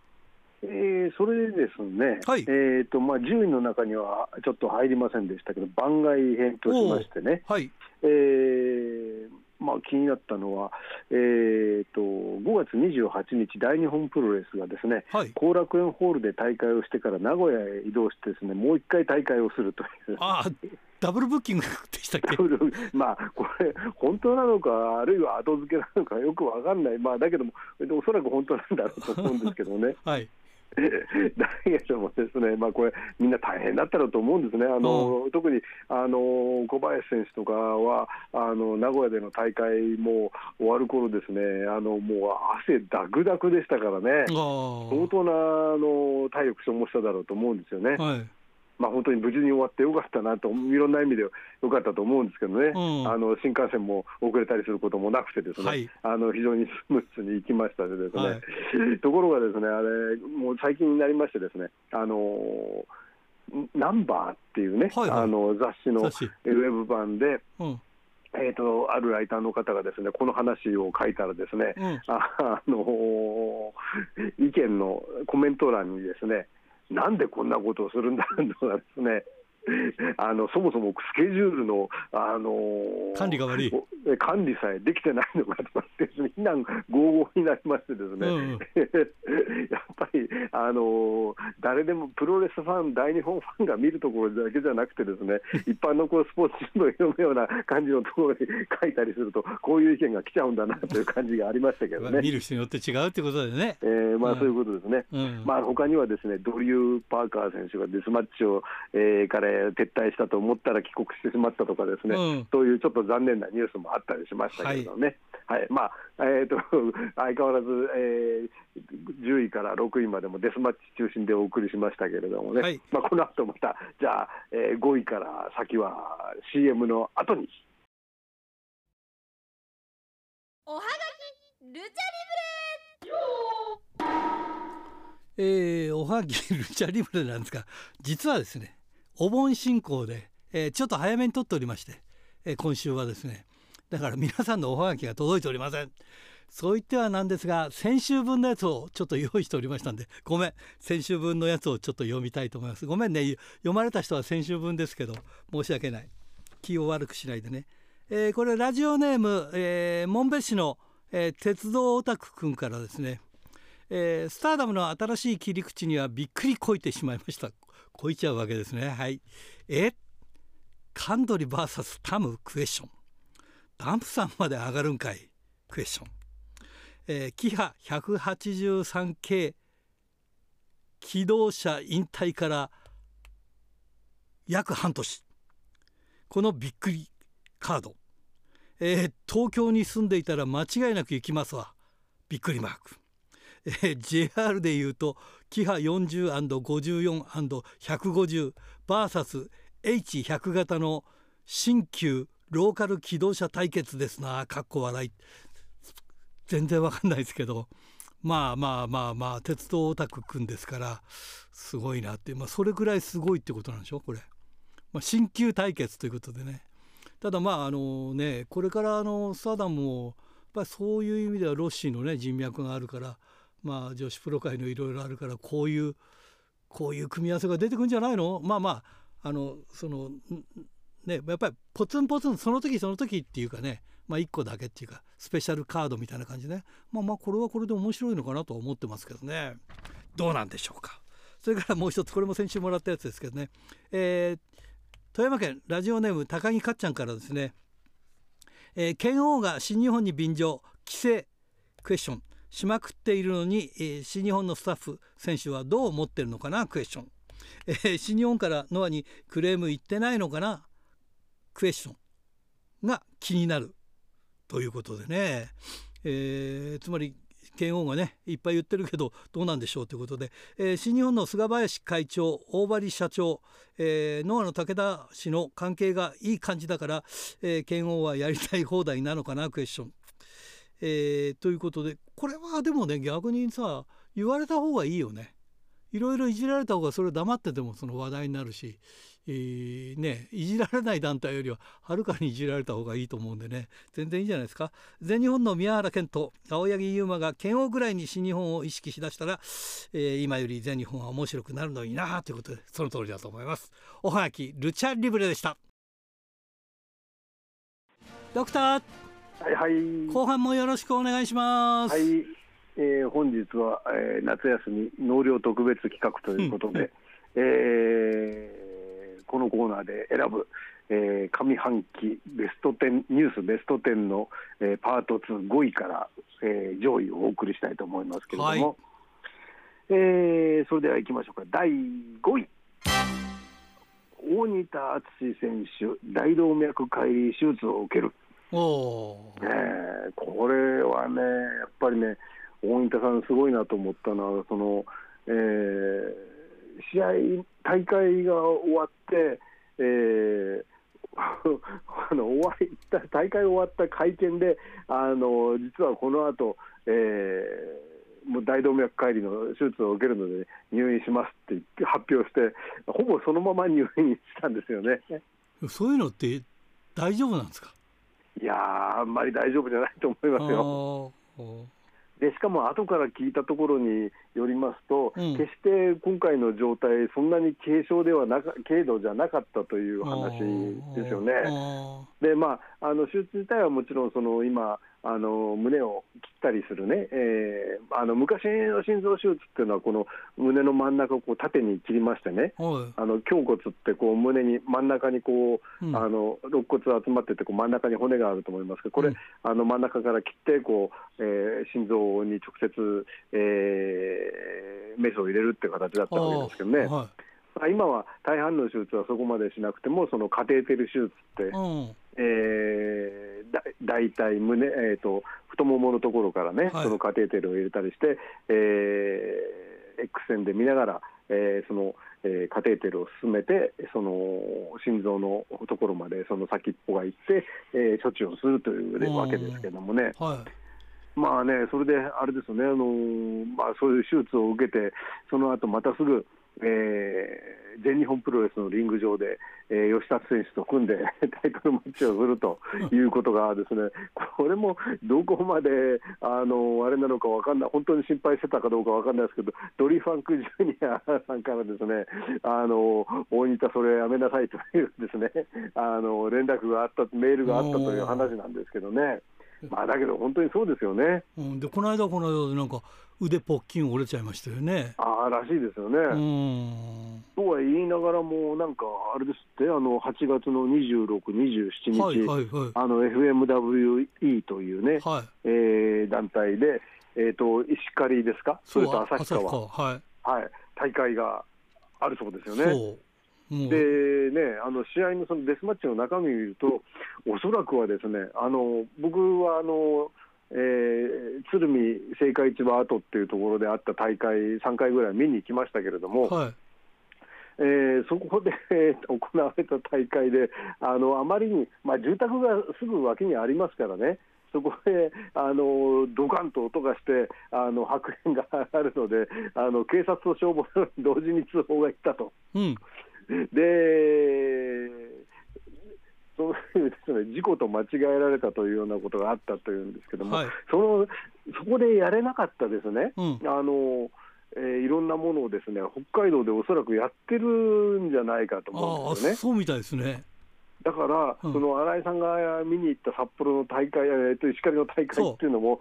えーそれでですね、はいえーとまあ、10位の中にはちょっと入りませんでしたけど、番外編としましてね、はい。えーまあ、気になったのは、えー、と5月28日、大日本プロレスがですねはい。後楽園ホールで大会をしてから名古屋へ移動して、ですねもう一回大会をするという。ああダブルブッキングでしたっけ？まあ、これ、本当なのか、あるいは後付けなのか、よくわかんない、まあ、だけども、おそらく本当なんだろうと思うんですけどね。はい。だけどもですね、まあ、これ、みんな大変だったろうと思うんですね、あの特にあの小林選手とかはあの、名古屋での大会も終わる頃ですね、あのもう汗だくだくでしたからね、あ相当なあの体力消耗しただろうと思うんですよね。あ。はい。まあ、本当に無事に終わってよかったなと、いろんな意味でよかったと思うんですけどね、うん。あの新幹線も遅れたりすることもなくて、ですね、はい。あの非常にスムーズに行きましたでですね、はい。ところがですね、あれ、もう最近になりまして、ですね。あのナンバーっていうね、はいはい。あの雑誌のウェブ版で、うん。えー、とあるライターの方がですねこの話を書いたらですね、うん。ああの意見のコメント欄にですね、なんでこんなことをするんだとかですね、あのそもそもスケジュールの、あの管理が悪いお管理さえできてないのかとかって、非難合々になりましてですね、うんうん やっぱりあの誰でもプロレスファン、大日本ファンが見るところだけじゃなくて、ですね 一般のこうスポーツ新聞を読むような感じのところに書いたりすると、こういう意見が来ちゃうんだなという感じがありましたけどね。見る人によって違うってことでね。えーまあ、うんそういうことですね。うんまあ他にはですねドリュー・パーカー選手がデスマッチを、えーから撤退したと思ったら帰国してしまったとかですね、うん。そういうちょっと残念なニュースもあったりしましたけどね。はい、まあ、えー、と 相変わらず、えー10位から6位までもデスマッチ中心でお送りしましたけれどもね、はい。まあ、この後また、じゃあ、えー5位から先は CM の後に。おはがきルチャリえーおはぎルチャリブレなんですが実はですねお盆進行で、えーちょっと早めに撮っておりまして、えー今週はですねだから皆さんのおはがきが届いておりません。そう言ってはなんですが先週分のやつをちょっと用意しておりましたんでごめん先週分のやつをちょっと読みたいと思います。ごめんね読まれた人は先週分ですけど申し訳ない。気を悪くしないでね、えーこれラジオネーム、えー、門別市の、えー鉄道オタクくんからですねえースターダムの新しい切り口にはびっくりこいてしまいました。こいちゃうわけですね。はい。えカンドリ VS タムクエスチョン。ダンプさんまで上がるんかい。クエスチョン、えーキハ 183K 機動車引退から約半年。このびっくりカード、えー東京に住んでいたら間違いなく行きますわ。びっくりマーク。えー JR でいうとキハ 40&54&150vs H100 型の新旧ローカル機動車対決ですな。かっこ笑い。全然わかんないですけど。まあまあまあまあ鉄道オタクくんですから。すごいなって、まあ、それぐらいすごいってことなんでしょ？これ、まあ、新旧対決ということでね。ただまああのねこれからあのスターダムもやっぱりそういう意味ではロッシーのね人脈があるからまあ女子プロ界のいろいろあるからこういうこういう組み合わせが出てくるんじゃないの？まあまああのそのねやっぱりポツンポツンその時その時っていうかねまあ1個だけっていうかスペシャルカードみたいな感じでね。まあまあこれはこれで面白いのかなと思ってますけどね。どうなんでしょうか。それから もう一つこれも先週もらったやつですけどね。えー富山県ラジオネーム高木かっちゃんからですね。えー剣王が新日本に便乗。規制クエスチョン。しまくっているのに、えー新日本のスタッフ選手はどう思ってるのかな？クエスチョン、えー新日本からノアにクレーム言ってないのかな？クエスチョンが気になるということでね、えーつまり剣王がねいっぱい言ってるけどどうなんでしょうということで、えー新日本の菅林会長大張社長、えーノアの武田氏の関係がいい感じだから、えー剣王はやりたい放題なのかな？クエスチョン。えーということでこれはでもね逆にさ言われた方がいいよね。いろいろいじられた方がそれ黙っててもその話題になるし、えーねいじられない団体よりははるかにいじられた方がいいと思うんでね。全然いいんじゃないですか。全日本の宮原健人青柳優馬が剣王ぐらいに新日本を意識しだしたら、えー今より全日本は面白くなるのになということでその通りだと思います。おはがきルチャリブレでした。ドクターはいはい。後半もよろしくお願いします、はい、えー本日は、えー夏休み納涼特別企画ということで、えーこのコーナーで選ぶ、えー上半期ベスト10ニュースベスト10の、えーパート25位から、えー上位をお送りしたいと思いますけれども、はい。えーそれでは行きましょうか。第5位。大仁田敦選手大動脈解離手術を受けるおねえこれはね、やっぱりね、大仁田さん、すごいなと思ったのは、そのえー試合、大会が終わって、えー あの終わった大会終わった会見で、あの実はこの後、えーもう大動脈解離の手術を受けるので入院しますって発表して、ほぼそのまま入院したんですよね。そういうのって大丈夫なんですか？いやー、あんまり大丈夫じゃないと思いますよ。でしかも後から聞いたところに、よりますと、うん決して今回の状態、そんなに軽症ではなか、軽度じゃなかったという話ですよね。あでまあ、あの手術自体はもちろんその今あの胸を切ったりするね、えーあの昔の心臓手術っていうのはこの胸の真ん中をこう縦に切りましてね。あの胸骨ってこう胸に真ん中にこう、うん。あの肋骨集まっててこう真ん中に骨があると思いますけどこれ、うん。あの真ん中から切ってこう、えー心臓に直接、えーメスを入れるっていう形だったわけですけどね。今は大半の手術はそこまでしなくてもそのカテーテル手術って、いうんえーだ大体胸、えー、と太もものところからね、はい。そのカテーテルを入れたりして、えー、X 線で見ながら、えーその、えーカテーテルを進めてその心臓のところまでその先っぽが行って、えー処置をするというわけですけどもね。はい。まあね、それであれですよね、あのーまあ、そういう手術を受けて、その後またすぐ、えー全日本プロレスのリング上で、えー吉田選手と組んで タイトルマッチをするということがですね、これもどこまで、あのあれなのかわかんない、本当に心配してたかどうかわかんないですけど、ドリファンクジュニアさんからですね、あの大仁田、それやめなさいというですね、あの連絡があった、メールがあったという話なんですけどね。まあ、だけど本当にそうですよね。うん、でこの間この間なんか腕ポッキン折れちゃいましたよね。ああらしいですよね。うんとは言いながらも、なんかあれですって、あの8月の26、27日、はいはいはいあの FMWE というね、はい。えー団体で、えー、と石狩ですか、それと旭川、はい。はい、大会があるそうですよね。でね、あの試合のそのデスマッチの中身を見ると、おそらくはですね、あの僕はあの、えー鶴見青果市場跡っていうところであった大会、3回ぐらい見に行きましたけれども、はい。えーそこで、えー行われた大会で、あのあまりに、まあ、住宅がすぐ脇にありますからね、そこであのドカンと音がして、あの白煙があるので、あの警察と消防に同時に通報が行ったと。うん。で、そういうですね事故と間違えられたというようなことがあったというんですけども、はい。そのそこでやれなかったですね、うん。あのえーいろんなものをですね北海道でおそらくやってるんじゃないかと思うんですよね。そうみたいですね。だから、うん。その新井さんが見に行った札幌の大会、えー、と石狩の大会っていうのも、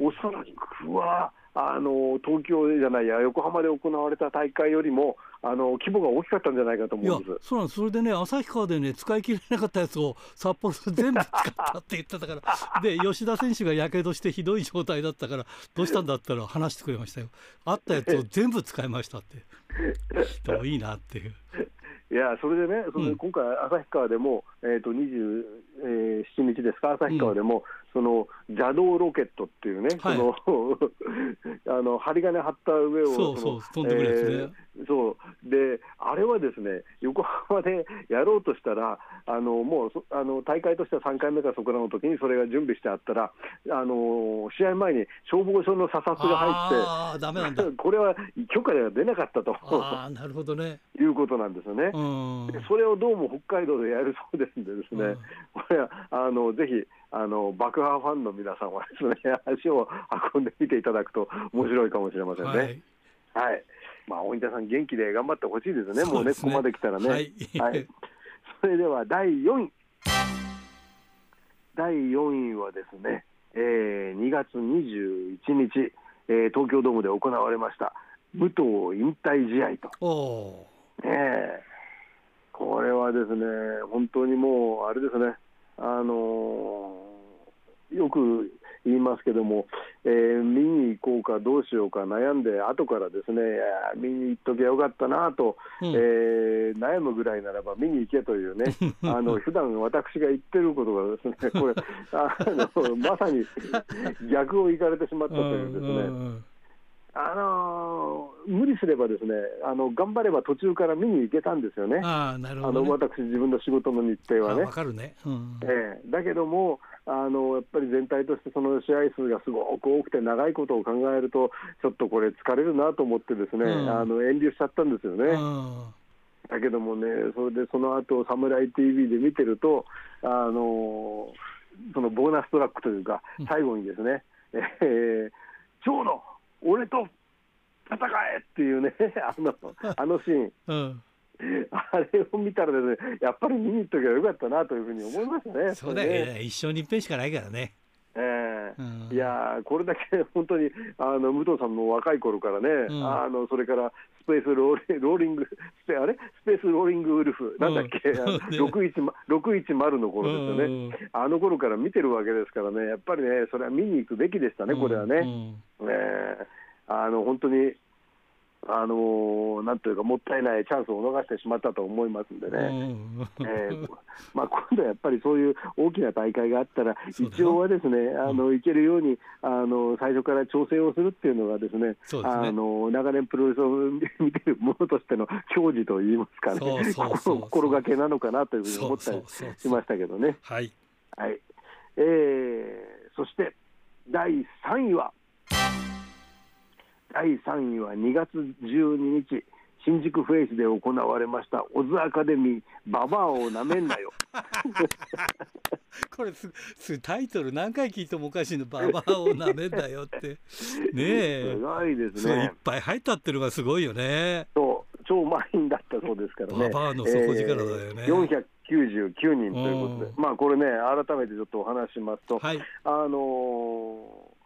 おそらくはあの東京じゃないや、横浜で行われた大会よりもあの規模が大きかったんじゃないかと思うんです。そうなんです。それでね旭川でね使い切れなかったやつを札幌で全部使ったって言ってたから。で吉田選手がやけどしてひどい状態だったからどうしたんだったら話してくれましたよ。あったやつを全部使いましたって。人いいなっていう。いや、それでね、それでうん。今回、旭川でも、えー、と27日ですか、旭川でも、その邪道ロケットっていうね、はい。その あの針金張った上をそうそうの飛んでくるやつね。えーそう。であれはですね、横浜で やろうとしたら、あのもうそあの大会としては3回目かそこらの時にそれが準備してあったら、あの試合前に消防署の査察が入って、ああダメなんだ。これは許可では出なかったと。ああなるほどね。いうことなんですよね。うん。でそれをどうも北海道でやるそうですんで、ですね、うん。これはあのぜひあの爆破ファンの皆さんはですね、足を運んでみていただくと面白いかもしれませんね。ははいい。まあ、大仁田さん、元気で頑張ってほしいですね、もね、そうねここまで来たらね。はい それでは第4位。第4位はですね、えー2月21日、えー東京ドームで行われました、武藤引退試合と。ねえ、これはですね、本当にもう、あれですね、あのーよく言いますけども、えー見に行こうかどうしようか悩んで、後からですね、見に行っときゃよかったなと、うんえー悩むぐらいならば見に行けというね、あの普段私が言ってることがですね、これ、あのまさに逆を行かれてしまったというですね。うんあのー無理すればですねあの頑張れば途中から見に行けたんですよね、ああなるあほど、ね、の私、自分の仕事の日程はね。あわ。かるね、うん。ええ。だけどもあの、やっぱり全体としてその試合数がすごく多くて長いことを考えると、ちょっとこれ、疲れるなと思って、ですね、うん。あの遠慮しちゃったんですよね。うん。だけどもね、それでその後サムライ TV で見てると、あのそのボーナストラックというかうん、最後にですね、えー、長野、俺と戦えっていうね、あの あのシーン、うん。あれを見たらですね、やっぱり見に行っときゃよかったなというふうに思いましたね。そうだよね。一生に一遍しかないからね。ええ。うん。いやーこれだけ本当にあの武藤さんの若い頃からね、うん。あのそれからスペースローリ ローリングスペあれ？スペースローリングウルフ、なんだっけ、あのね。610 610の頃ですよね、うんあの頃から見てるわけですからね、やっぱりね、それは見に行くべきでしたね、これはね。うん。ねえ。あの本当に、あのーなんというか、もったいないチャンスを逃してしまったと思いますんでうね。ん。えーまあ、今度はやっぱりそういう大きな大会があったら、一応はですねあのいけるようにあの最初から調整をするっていうのが、ですねね。あの長年プロレスを見てる者としての矜持といいますかね、心心がけなのかなというふうに思ったりしましたけどね。はい。はい。えーそして第3位は、第3位は2月12日、新宿フェイスで行われました、オズアカデミー、ババアをなめんなよ。これすすタイトル何回聞いてもおかしいの「ババアをなめんだよ」って。ねえ。すごいですそういっね。ぱい入ったってるのがすごいよね。そう超満員だったそうですからね。ババアの底力だよね。えー499人ということで、うまあこれね、改めてちょっとお話ししますと、はい。あのー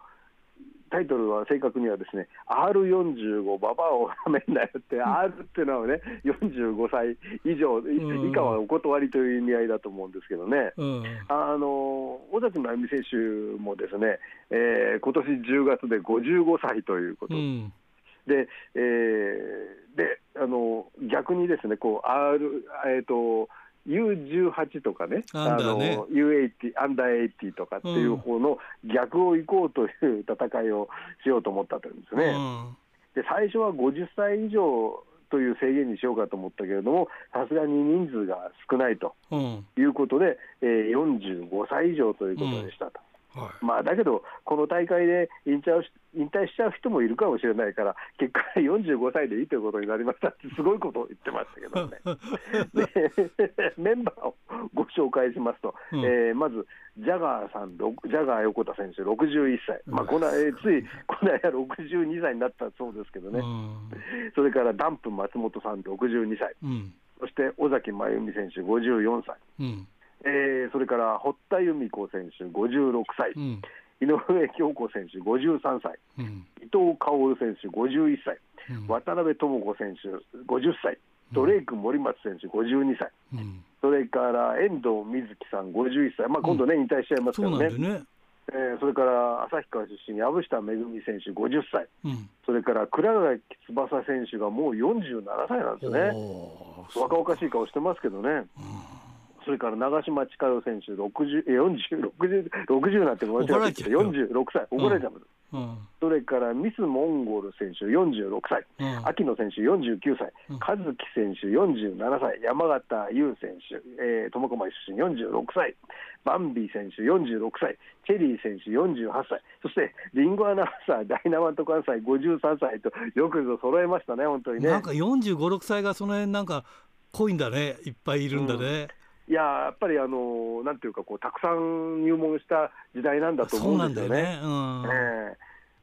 タイトルは正確にはですね、R45 ババアをはめんなよって、R っていうのはね、45歳以上、以下はお断りという意味合いだと思うんですけどね。うん。あの尾崎真由美選手もですね、えー今年10月で55歳ということ。うん。で、えーであの逆にですね、こう R えー、と U18 とかね、あの U80、アンダー80とかっていう方の逆を行こうという戦いをしようと思ったというんですね。で最初は50歳以上という制限にしようかと思ったけれども、さすがに人数が少ないとうんうんいうことで、えー45歳以上ということでしたと。はい。まあ、だけど、この大会で引退をし引退しちゃう人もいるかもしれないから、結果、45歳でいいということになりましたって、すごいことを言ってましたけどね。で メンバーをご紹介しますと、うん。えーまず、ジャガーさん、ジャガー横田選手、61歳、まあ、このえーついこの間、62歳になったそうですけどね、うん。それからダンプ松本さん、62歳、うん。そして尾崎真由美選手、54歳、うんえーそれから堀田由美子選手、56歳。うん。井上京子選手53歳、うん。伊藤薫選手51歳、うん。渡辺智子選手50歳、ドレイク森松選手52歳、うん。それから遠藤瑞希さん51歳、まあ、今度ね、引退しちゃいますそうけどね、えーそれから旭川出身、藪下めぐみ選手50歳、うん。それから倉垣翼選手がもう47歳なんですよね、若々しい顔してますけどね。それから長嶋千佳代選手60、え40、60、60なんてごめんなさい、怒られちゃうよ。46歳、怒られちゃう、うん。それからミス・モンゴル選手46歳、うん。秋野選手49歳、うん。和樹選手47歳、山形優選手、えー、苫小牧出身46歳、バンビ選手46歳、チェリー選手48歳、そしてリンゴアナウンサー、ダイナマント関西53歳と、よくぞ揃えましたね、本当にね。なんか45、6歳がその辺なんか濃いんだね。いっぱいいるんだね、いやーやっぱりあのなんていうかこう、たくさん入門した時代なんだと思うんですよね。だよね。うんええ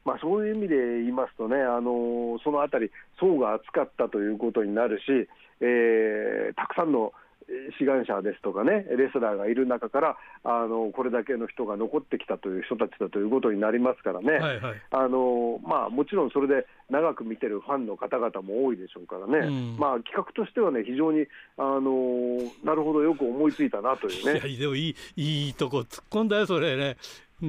まあ、そういう意味で言いますとね、あのそのあたり、層が厚かったということになるし、えーたくさんのえー志願者ですとかね、レスラーがいる中から、あのこれだけの人が残ってきたという人たちだということになりますからね。はいはい。あのまあ、もちろんそれで長く見てるファンの方々も多いでしょうからね、うんまあ、企画としてはね、非常にあのなるほど、よく思いついたなといういやね、でもいいいいとこ突っ込んだよそれね。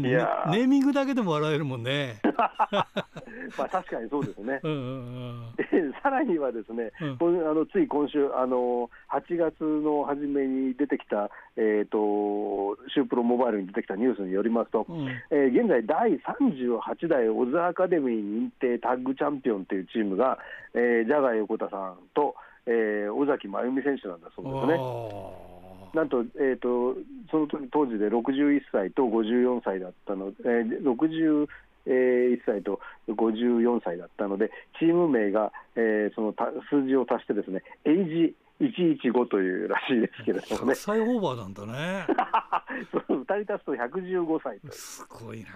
ねやーネーミングだけでも笑えるもんね。まあ、確かにそうですね。うんうんでさらにはですね、うんあのつい今週あの、8月の初めに出てきた、えー、とシュープロモバイルに出てきたニュースによりますと、うんうんえー現在、第38代オズアカデミー認定タッグチャンピオンというチームが、えー、ジャガー横田さんと、えー尾崎真由美選手なんだそうですね。あなんと,、えー、とその時当時で61歳と54歳だったので、えー、61歳と54歳だったので、チーム名が、えーそのた数字を足してですね、エイジ115というらしいですけれー100どもね、歳オーバーなんだね。その2人足すと115歳と。すごいな。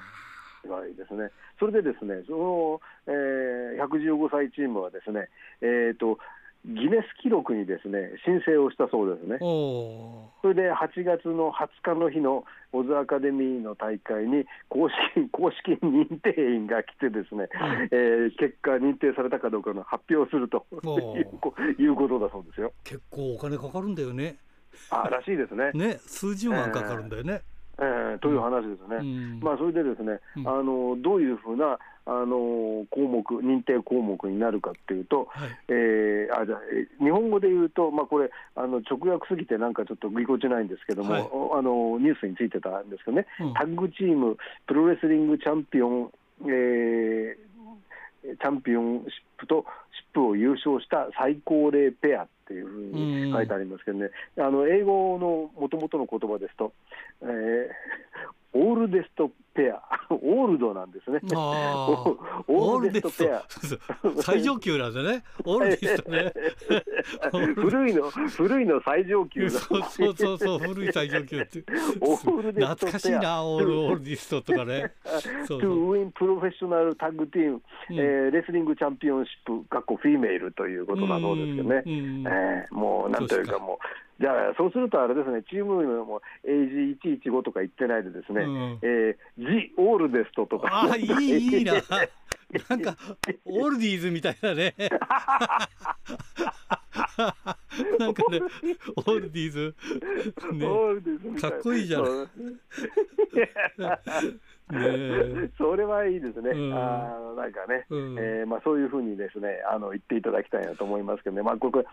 すごいですね。それでですね、その、えー、115歳チームはですね、えーと、ギネス記録にですね申請をしたそうですね。それで8月の20日の日のオズアカデミーの大会に公式 公式認定員が来てですね、えー、結果認定されたかどうかの発表するということだそうですよ。結構お金かかるんだよね。あらしいですね。ね数十万かかるんだよね。えー、えー、という話ですね。うん、まあそれでですね、うん、あのどういうふうなあの項目、認定項目になるかっていうと、はい、えー、あじゃ日本語で言うと、まあ、これあの、直訳すぎてなんかちょっとぎこちないんですけども、はい、あのニュースについてたんですけどね、うん、タッグチーム、プロレスリングチャンピオン、えー、チャンピオンシップとシップを優勝した最高齢ペアっていうふうに書いてありますけどね、あの英語のもともとの言葉ですと、えー、 oldest pair、オールドなんですね。oldest pair。最上級なんだね。オールデストね。古いの、古いの最上級そうそうそうそう、古い最上級って。懐かしいな、 old、oldest とかね。そうそう women professional tag team、うん、えー、 wrestling championship、かっこ female ということだそうですよね。えー、もう、なんというかもう、じゃあ、そうするとあれですね、チーム名も AG115 とか言ってないでですね、うん、えー、ジ・オールデストとか。ああ、いい、いいな。なんか、オールディーズみたいなね。なんかね、オールディーズ。ね、かっこいいじゃん。ね、それはいいですね、うん、あなんかね、うん、えー、まあ、そういうふうにですねあの言っていただきたいなと思いますけどね、まあ、これ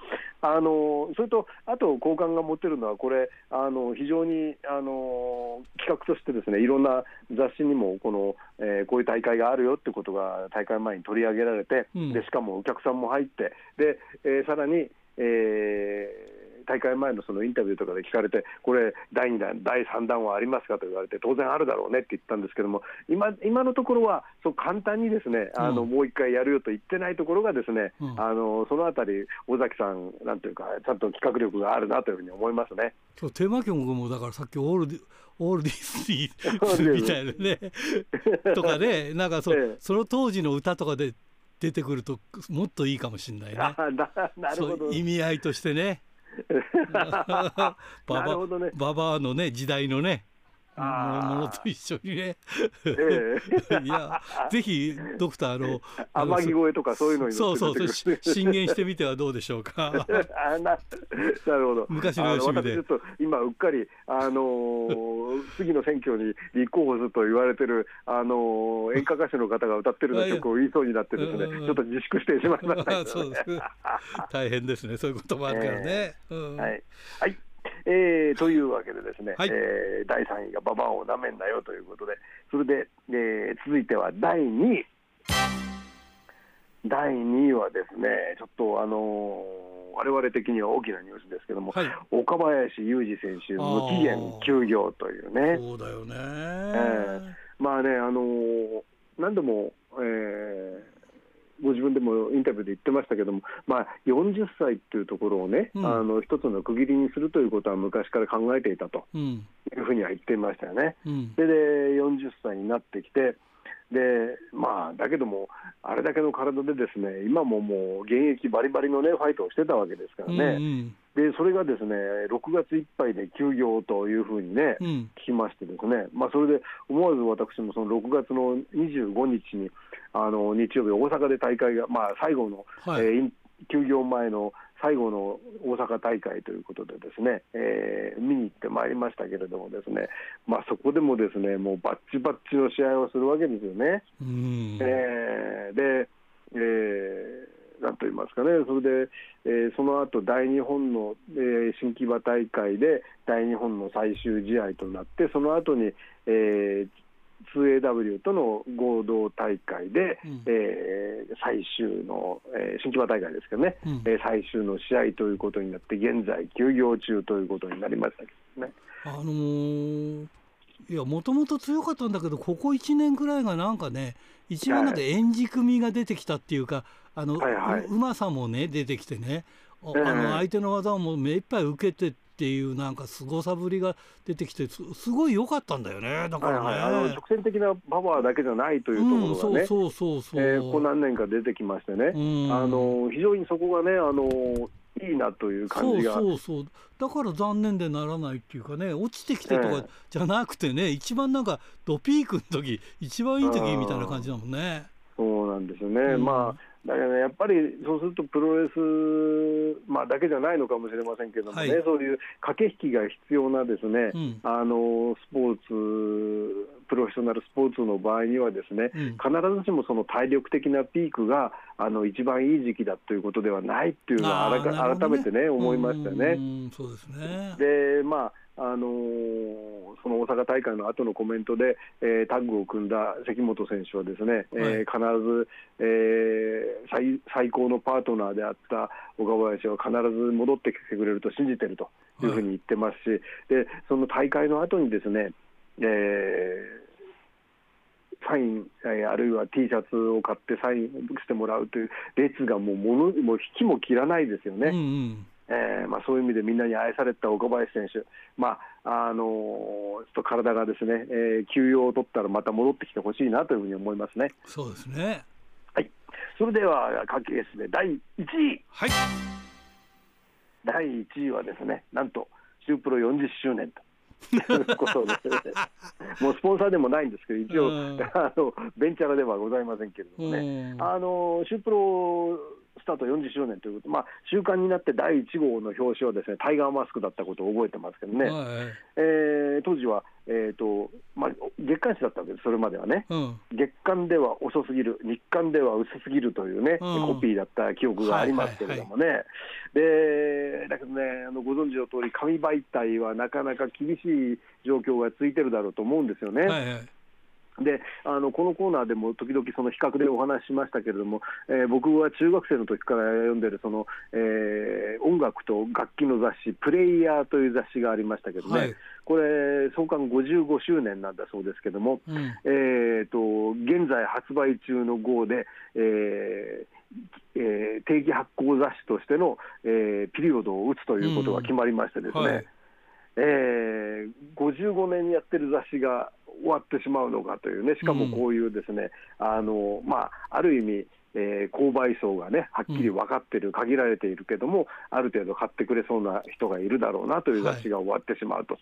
あのそれと、あと高官が持ってるのは、これ、あの非常にあの企画としてですねいろんな雑誌にもこの、えー、こういう大会があるよってことが大会前に取り上げられて、うん、でしかもお客さんも入って、でえー、さらに、えー大会前のそのインタビューとかで聞かれて、これ、第2弾、第3弾はありますか？と言われて、当然あるだろうねって言ったんですけども、今今のところは、そう簡単にですね、あの、うん、もう一回やるよと言ってないところが、ですね、うん、あのそのあたり、尾崎さん、なんていうか、ちゃんと企画力があるなというふうに思いますね。そうテーマ曲もだからさっきオールディオールディスティみたいなね とかねなんかそええ、その当時の歌とかで出てくるともっといいかもしれないね。なるほど意味合いとしてね。ババね、ババアのね時代のね。ものと一緒にね、ええ、いやぜひドクターの天城越えとかそういうのにそうそうそう進言してみてはどうでしょうか。あ ななるほど。昔のよしみでちょっと今うっかりあのー、次の選挙に立候補すると言われてるあのー、演歌歌手の方が歌ってる曲を言いそうになってですね、ちょっと自粛してしまいました、ね、大変ですね。そういうこともあるからね、えーうん、はい、はいえー、というわけでですね、はい、えー、第3位がババアをなめんなよということで、それで、えー、続いては第2位。第2位はですね、ちょっとあのー、我々的には大きなニュースですけども、はい、岡林雄二選手、無期限休業というね。そうだよね、えー、まあね、あのー、何度も、えー、ご自分でもインタビューで言ってましたけども、まあ、40歳っていうところをね、うん、あの一つの区切りにするということは昔から考えていたというふうには言っていましたよね。うん、でで40歳になってきてでまあ、だけども、あれだけの体でですね今ももう現役バリバリの、ね、ファイトをしてたわけですからね、うんうん、でそれがですね6月いっぱいで休業というふうにね、うん、聞きまして、ですね、まあ、それで思わず私もその6月の25日にあの日曜日、大阪で大会が、まあ、最後の、はい、えー、休業前の最後の大阪大会ということでですね、えー、見に行ってまいりましたけれどもですね、まあ、そこでもですねもうバッチバッチの試合をするわけですよね。えー、で、えー、なんと言いますかね、それで、えー、その後大日本の、えー、新木場大会で大日本の最終試合となって、その後に、えー、2AW との合同大会で、うん、えー、最終の、えー、新木場大会ですけどね、うん、えー、最終の試合ということになって、現在、休業中ということになりましたけどね。あのーいやもともと強かったんだけどここ1年ぐらいがなんかね一番なんか円軸味が出てきたっていうかあの、はいはい、うまさもね出てきてね。あの相手の技をもう目いっぱい受けてっていうなんか凄さぶりが出てきてすすごい良かったんだよね。だからね、はいはい、あの直線的なパワーだけじゃないというところがね、うん、そうそうそうそう、えーここ何年か出てきましてね、うん。あの非常にそこがねあのいいなという感じが。そうそうだから残念でならないっていうかね落ちてきてとえかじゃなくてね、一番なんかドピークの時一番いい時みたいな感じだもんね。そうなんですよね、うん。まあだけどね、やっぱりそうするとプロレス、まあ、だけじゃないのかもしれませんけどもね、はい。そういう駆け引きが必要なですね、うん。あのスポーツ、プロフェッショナルスポーツの場合にはですね、うん必ずしもその体力的なピークがあの一番いい時期だということではないっていうのはあー改めてね、思いましたよね。うんそうですね。でまああのーその大阪大会の後のコメントで、えータッグを組んだ関本選手はですね、えー必ず、えー最最高のパートナーであった岡林は必ず戻ってきてくれると信じてるというふうに言ってますし、でその大会の後にですね、えーサイン、えーあるいは T シャツを買ってサインしてもらうという列がもうものもう引きも切らないですよね。うんうんえーまあ、そういう意味でみんなに愛された岡林選手、まああのーちょっと体がですね、えー休養を取ったらまた戻ってきてほしいなというふうに思いますね。そうですね。はい、それでは家系ですね第1位、はい。第1位はですね、なんと、シュープロ40周年と。ことで、もうスポンサーでもないんですけど、一応、うん。あのベンチャラではございませんけれどもね、うん。あのシュープロスタート40周年ということ、まあ、週刊になって第1号の表紙はですねタイガーマスクだったことを覚えてますけどね、はいえー当時は、えーとまあ、月刊誌だったわけです、それまではね。うん月間では遅すぎる、日刊では薄すぎるというね、うんコピーだった記憶がありますけれどもね、でだけどね、あのご存知の通り、紙媒体はなかなか厳しい状況が続いてるだろうと思うんですよね。はいはい。であのこのコーナーでも時々その比較でお話ししましたけれども、えー僕は中学生の時から読んでるその、えー音楽と楽器の雑誌、プレイヤーという雑誌がありましたけどね、はい。これ、創刊55周年なんだそうですけども、うん。えー、と現在発売中の号で、えーえー定期発行雑誌としての、えーピリオドを打つということが決まりましてですね、はいえー55年やってる雑誌が終わってしまうのかというね、しかもこういうですね、あのまあ、ある意味、えー購買層がね、はっきり分かってる、限られているけども、ある程度買ってくれそうな人がいるだろうなという雑誌が終わってしまうと。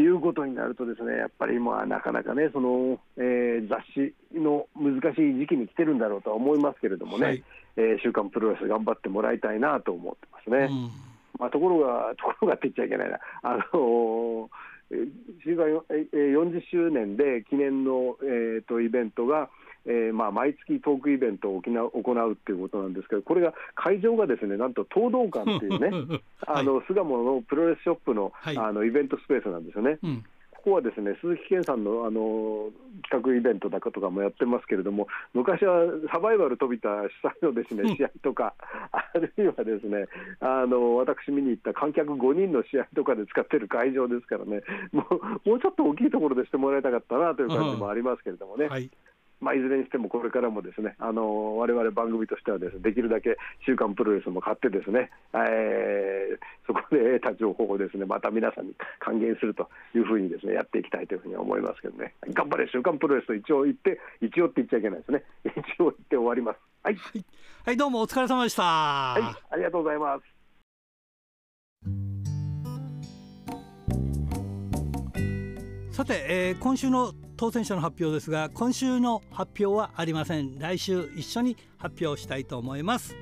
いうことになるとですね、やっぱり今はなかなかね、その、えー雑誌の難しい時期に来てるんだろうとは思いますけれどもね、はい。えー週刊プロレス頑張ってもらいたいなと思ってますね。うんまあ、ところが、ところがって言っちゃいけないな、あのーえー週刊よえー40周年で記念の、えー、とイベントが、えーまあ、毎月トークイベントを行う行うっていうことなんですけど、これが会場がですねなんと東道館っていうね、あの巣鴨のプロレスショップの,、はい。あのイベントスペースなんですよね。うんここはですね鈴木健さんのあの企画イベントだとかもやってますけれども、昔はサバイバル飛びた主催のですね試合とか、あるいはですねあの私見に行った観客5人の試合とかで使ってる会場ですからね、もうもうちょっと大きいところでしてもらいたかったなという感じもありますけれどもね。はいまあ、いずれにしてもこれからもですね、あの我々番組としてはですね、できるだけ週刊プロレスも買ってですね、えーそこで得た情報をですね、また皆さんに還元するというふうにですね、やっていきたいというふうに思いますけどね、頑張れ週刊プロレスと一応言って、一応って言っちゃいけないですね、一応言って終わります。はい、はいどうもお疲れ様でした。はい、ありがとうございます。さて、えー今週の当選者の発表ですが今週の発表はありません。来週一緒に発表したいと思います。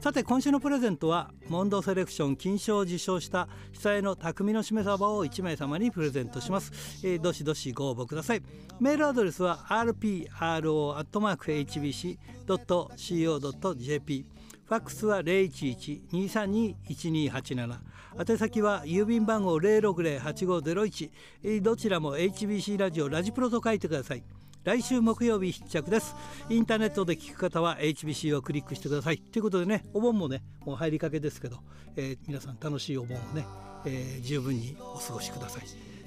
さて今週のプレゼントはモンドセレクション金賞を受賞した久江の匠のしめ鯖を1名様にプレゼントします、えーどしどしご応募ください。メールアドレスは rpro.hbc.co.jp ファックスは011-232-1287宛先は郵便番号060-8501どちらも HBC ラジオラジプロと書いてください。来週木曜日必着です。インターネットで聞く方は HBC をクリックしてください。ということでねお盆もねもう入りかけですけど、えー、皆さん楽しいお盆をね、えー、十分にお過ごしください。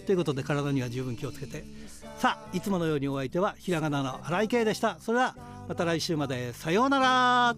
ということで体には十分気をつけて。さあいつものようにお相手はひらがなの荒井圭でした。それではまた来週まで。さようなら。